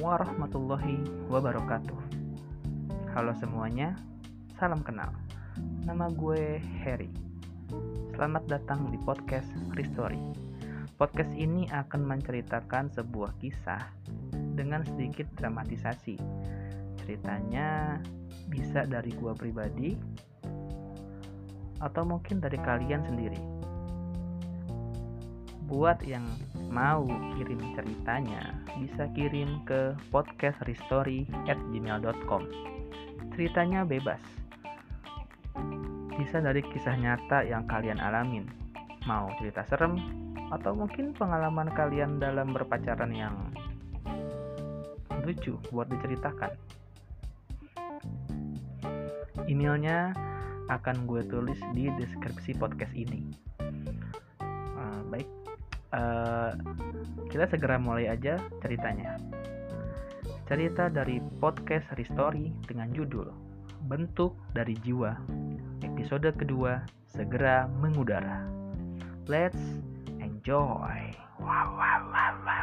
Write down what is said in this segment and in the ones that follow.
warahmatullahi wabarakatuh. Halo semuanya, salam kenal. Nama gue Harry. Selamat datang di podcast Restory. Podcast ini akan menceritakan sebuah kisah dengan sedikit dramatisasi. Ceritanya bisa dari gue pribadi atau mungkin dari kalian sendiri. Buat yang mau kirim ceritanya, bisa kirim ke podcastrestory@gmail.com. Ceritanya bebas. Bisa dari kisah nyata yang kalian alamin. Mau cerita serem atau mungkin pengalaman kalian dalam berpacaran yang lucu buat diceritakan. Emailnya akan gue tulis di deskripsi podcast ini. Uh, kita segera mulai aja ceritanya. Cerita dari podcast Restory dengan judul Bentuk dari Jiwa. Episode kedua segera mengudara. Let's enjoy. Wow, wow, wow, wow,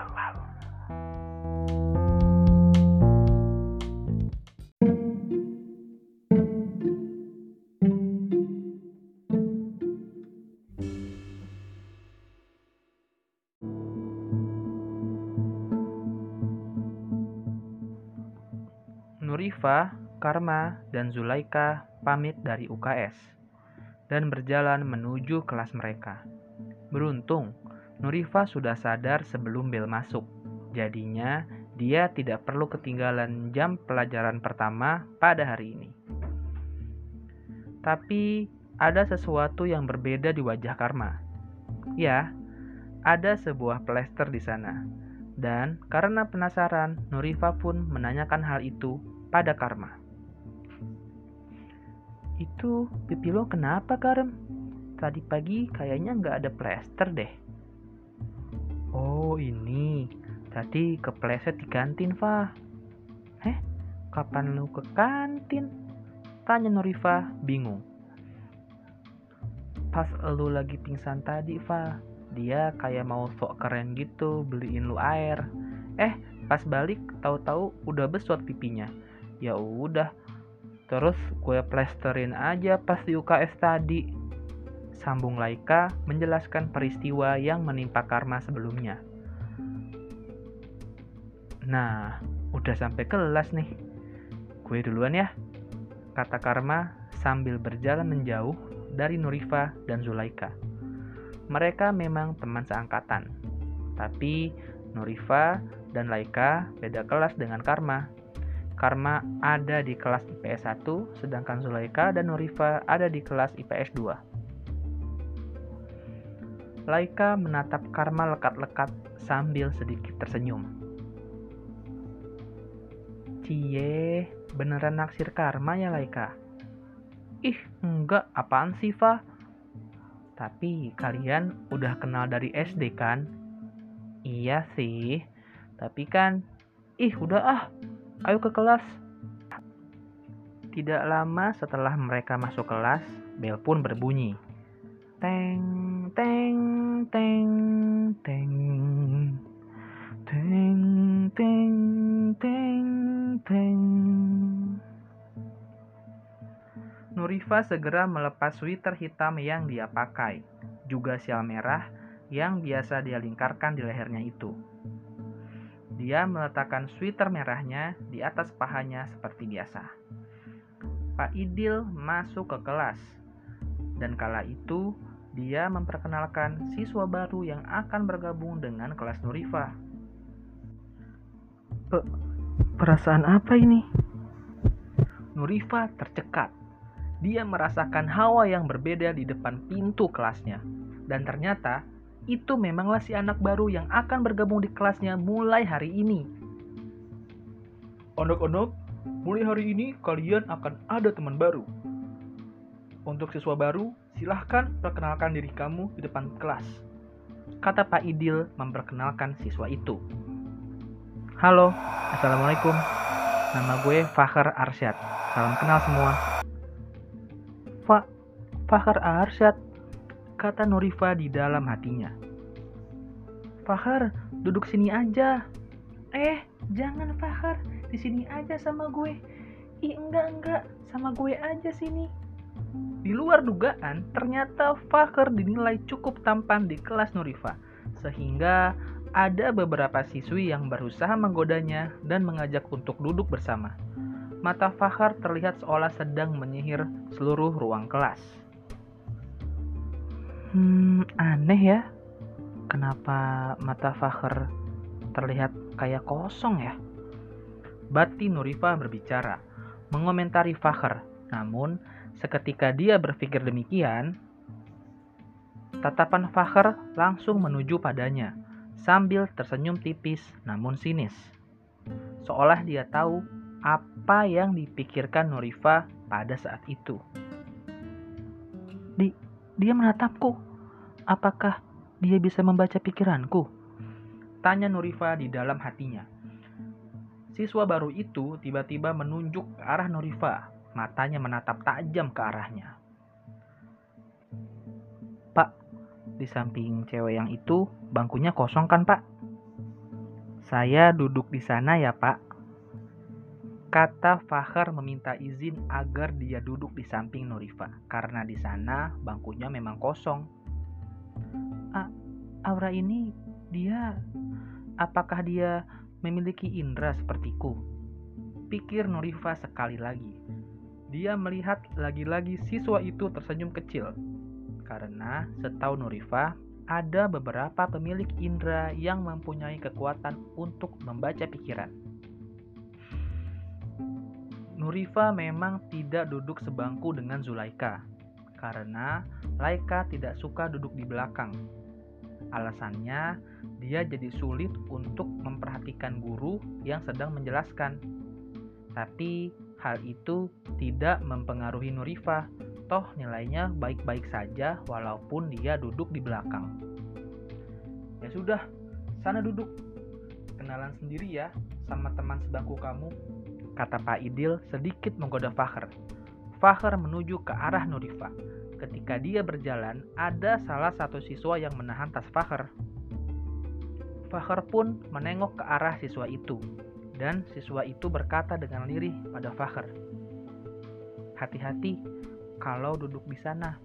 Nurifa, Karma, dan Zulaika pamit dari UKS dan berjalan menuju kelas mereka. Beruntung, Nurifa sudah sadar sebelum bel masuk. Jadinya, dia tidak perlu ketinggalan jam pelajaran pertama pada hari ini. Tapi, ada sesuatu yang berbeda di wajah Karma. Ya, ada sebuah plester di sana. Dan karena penasaran, Nurifa pun menanyakan hal itu pada Karma. Itu pipi lo kenapa Karem? Tadi pagi kayaknya nggak ada plester deh. Oh ini, tadi kepleset di kantin, Fa. Eh, kapan lu ke kantin? Tanya Nurifa bingung. Pas lu lagi pingsan tadi, Fa. Dia kayak mau sok keren gitu beliin lu air. Eh, pas balik tahu-tahu udah besot pipinya ya udah. Terus gue plesterin aja pas di UKS tadi. Sambung Laika menjelaskan peristiwa yang menimpa Karma sebelumnya. Nah udah sampai kelas nih. Gue duluan ya. Kata Karma sambil berjalan menjauh dari Nurifa dan Zulaika. Mereka memang teman seangkatan. Tapi Nurifa dan Laika beda kelas dengan Karma Karma ada di kelas IPS 1, sedangkan Zulaika dan Nurifa ada di kelas IPS 2. Laika menatap Karma lekat-lekat sambil sedikit tersenyum. Cie, beneran naksir Karma ya Laika? Ih, enggak, apaan sih, Fa? Tapi kalian udah kenal dari SD kan? Iya sih, tapi kan, ih udah ah, Ayo ke kelas. Tidak lama setelah mereka masuk kelas, bel pun berbunyi. Teng, teng, teng, teng. Teng, teng, teng, teng. Nurifa segera melepas sweater hitam yang dia pakai, juga sial merah yang biasa dia lingkarkan di lehernya itu. Dia meletakkan sweater merahnya di atas pahanya seperti biasa. Pak Idil masuk ke kelas, dan kala itu dia memperkenalkan siswa baru yang akan bergabung dengan kelas Nurifa. Pe perasaan apa ini? Nurifa tercekat. Dia merasakan hawa yang berbeda di depan pintu kelasnya, dan ternyata itu memanglah si anak baru yang akan bergabung di kelasnya mulai hari ini. Anak-anak, mulai hari ini kalian akan ada teman baru. Untuk siswa baru, silahkan perkenalkan diri kamu di depan kelas. Kata Pak Idil memperkenalkan siswa itu. Halo, Assalamualaikum. Nama gue Fahar Arsyad. Salam kenal semua. Fa, Fahar Arsyad, kata Nurifa di dalam hatinya. Fahar, duduk sini aja. Eh, Jangan Fahar, di sini aja sama gue. Ih enggak enggak, sama gue aja sini. Di luar dugaan, ternyata Fahar dinilai cukup tampan di kelas Nurifa, sehingga ada beberapa siswi yang berusaha menggodanya dan mengajak untuk duduk bersama. Mata Fahar terlihat seolah sedang menyihir seluruh ruang kelas. Hmm, aneh ya. Kenapa mata Fahar terlihat kayak kosong ya? Bati Nurifa berbicara, mengomentari Fahar. Namun, seketika dia berpikir demikian, tatapan Fahar langsung menuju padanya, sambil tersenyum tipis namun sinis. Seolah dia tahu apa yang dipikirkan Nurifa pada saat itu. Di, dia menatapku. Apakah dia bisa membaca pikiranku? Tanya Nurifa di dalam hatinya. Siswa baru itu tiba-tiba menunjuk ke arah Nurifa. Matanya menatap tajam ke arahnya. Pak, di samping cewek yang itu, bangkunya kosong kan pak? Saya duduk di sana ya pak. Kata Fahar meminta izin agar dia duduk di samping Nurifa, karena di sana bangkunya memang kosong. A Aura ini dia Apakah dia memiliki indera sepertiku? Pikir Nurifa sekali lagi. Dia melihat lagi-lagi siswa itu tersenyum kecil. Karena setahu Nurifa, ada beberapa pemilik indera yang mempunyai kekuatan untuk membaca pikiran. Nurifa memang tidak duduk sebangku dengan Zulaika, karena Laika tidak suka duduk di belakang. Alasannya, dia jadi sulit untuk memperhatikan guru yang sedang menjelaskan. Tapi hal itu tidak mempengaruhi Nurifa, toh nilainya baik-baik saja walaupun dia duduk di belakang. Ya sudah, sana duduk. Kenalan sendiri ya sama teman sebangku kamu, kata Pak Idil sedikit menggoda Fahar. Fahar menuju ke arah Nurifa. Ketika dia berjalan, ada salah satu siswa yang menahan tas Fahar. Fahar pun menengok ke arah siswa itu, dan siswa itu berkata dengan lirih pada Fahar, Hati-hati kalau duduk di sana.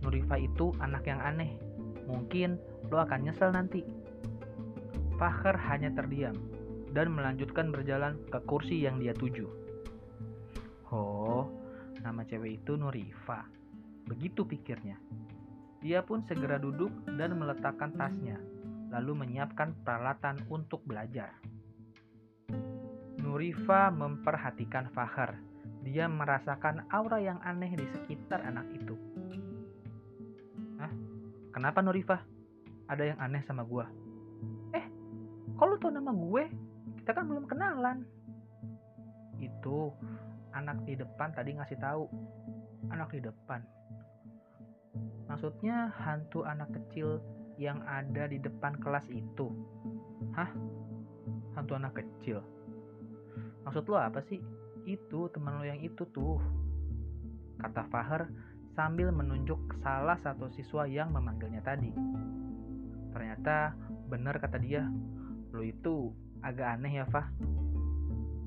Nurifa itu anak yang aneh. Mungkin lo akan nyesel nanti. Fahar hanya terdiam dan melanjutkan berjalan ke kursi yang dia tuju. Oh, nama cewek itu Nurifa. Begitu pikirnya. Dia pun segera duduk dan meletakkan tasnya lalu menyiapkan peralatan untuk belajar. Nurifa memperhatikan Fahar. Dia merasakan aura yang aneh di sekitar anak itu. Hah? Kenapa Nurifa? Ada yang aneh sama gua? Eh, kalau tau nama gue? Kita kan belum kenalan. Itu anak di depan tadi ngasih tahu. Anak di depan. Maksudnya hantu anak kecil yang ada di depan kelas itu. Hah? Hantu anak kecil? Maksud lo apa sih? Itu teman lo yang itu tuh. Kata Fahar sambil menunjuk salah satu siswa yang memanggilnya tadi. Ternyata benar kata dia, lo itu agak aneh ya Fah.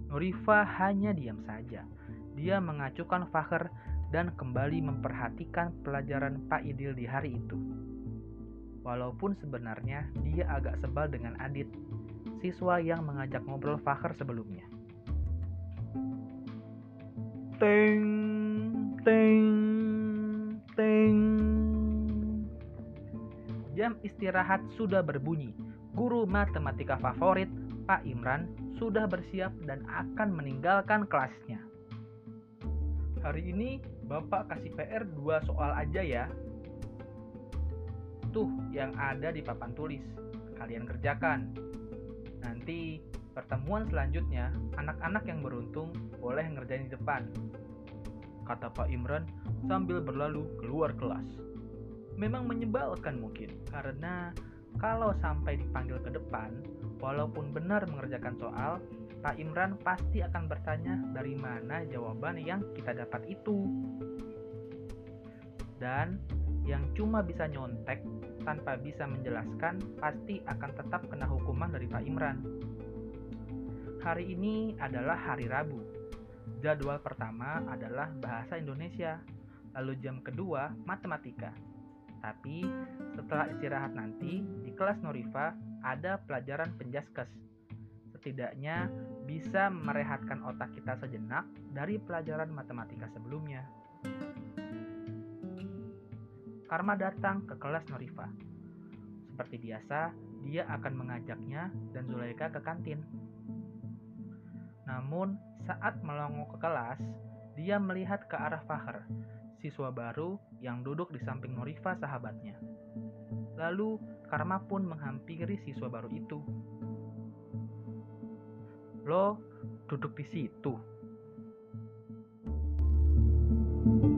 Nurifa hanya diam saja. Dia mengacukan Fahar dan kembali memperhatikan pelajaran Pak Idil di hari itu. Walaupun sebenarnya dia agak sebal dengan Adit, siswa yang mengajak ngobrol Fakhr sebelumnya. Teng, teng, teng. Jam istirahat sudah berbunyi. Guru matematika favorit, Pak Imran, sudah bersiap dan akan meninggalkan kelasnya. Hari ini Bapak kasih PR dua soal aja ya, tuh yang ada di papan tulis. Kalian kerjakan. Nanti pertemuan selanjutnya, anak-anak yang beruntung boleh ngerjain di depan. Kata Pak Imran sambil berlalu keluar kelas. Memang menyebalkan mungkin, karena kalau sampai dipanggil ke depan, walaupun benar mengerjakan soal, Pak Imran pasti akan bertanya dari mana jawaban yang kita dapat itu. Dan yang cuma bisa nyontek tanpa bisa menjelaskan pasti akan tetap kena hukuman dari Pak Imran. Hari ini adalah hari Rabu. Jadwal pertama adalah bahasa Indonesia, lalu jam kedua matematika. Tapi setelah istirahat nanti di kelas Norifa ada pelajaran penjaskes. Setidaknya bisa merehatkan otak kita sejenak dari pelajaran matematika sebelumnya. Karma datang ke kelas Norifa. Seperti biasa, dia akan mengajaknya dan Zulaika ke kantin. Namun, saat melongo ke kelas, dia melihat ke arah Fahar, siswa baru yang duduk di samping Norifa sahabatnya. Lalu, Karma pun menghampiri siswa baru itu. Lo duduk di situ. thank you